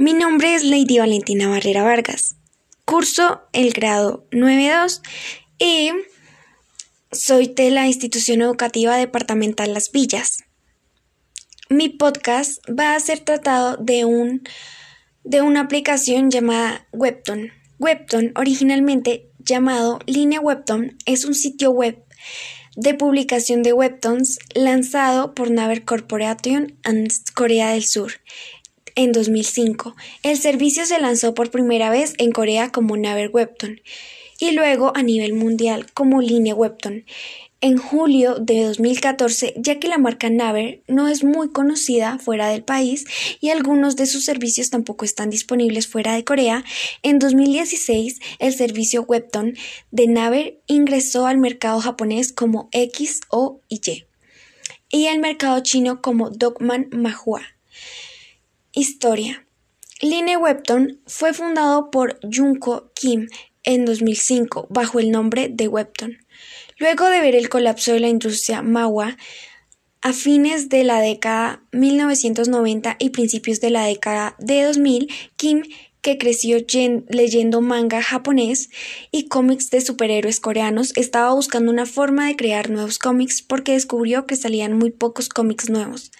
Mi nombre es Lady Valentina Barrera Vargas. Curso el grado 9.2 y soy de la institución educativa departamental Las Villas. Mi podcast va a ser tratado de un de una aplicación llamada Webton. Webton, originalmente llamado Línea Webton, es un sitio web de publicación de webtoons lanzado por Naver Corporation en Corea del Sur en 2005. El servicio se lanzó por primera vez en Corea como Naver Webton y luego a nivel mundial como línea Webton en julio de 2014, ya que la marca Naver no es muy conocida fuera del país y algunos de sus servicios tampoco están disponibles fuera de Corea, en 2016 el servicio Webton de Naver ingresó al mercado japonés como X o Y y al mercado chino como Dogman Mahua. Historia. Line Webton fue fundado por Junko Kim en 2005 bajo el nombre de Webton. Luego de ver el colapso de la industria Mahua a fines de la década 1990 y principios de la década de 2000, Kim que creció leyendo manga japonés y cómics de superhéroes coreanos, estaba buscando una forma de crear nuevos cómics porque descubrió que salían muy pocos cómics nuevos.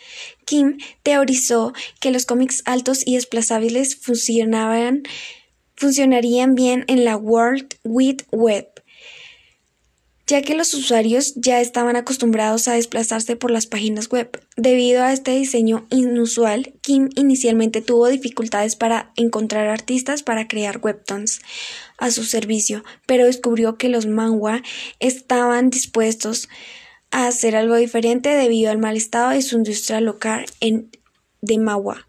Kim teorizó que los cómics altos y desplazables funcionarían bien en la World Wide Web ya que los usuarios ya estaban acostumbrados a desplazarse por las páginas web. Debido a este diseño inusual, Kim inicialmente tuvo dificultades para encontrar artistas para crear webtoons a su servicio, pero descubrió que los manhwa estaban dispuestos a hacer algo diferente debido al mal estado de su industria local en, de Mahua.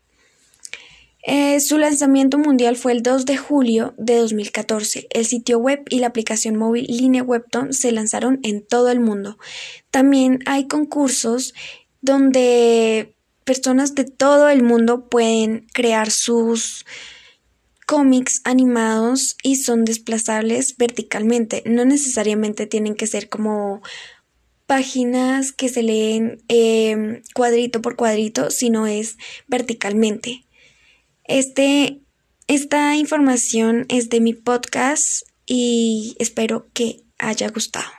Eh, su lanzamiento mundial fue el 2 de julio de 2014. El sitio web y la aplicación móvil Línea Webton se lanzaron en todo el mundo. También hay concursos donde personas de todo el mundo pueden crear sus cómics animados y son desplazables verticalmente. No necesariamente tienen que ser como páginas que se leen eh, cuadrito por cuadrito, sino es verticalmente. Este, esta información es de mi podcast y espero que haya gustado.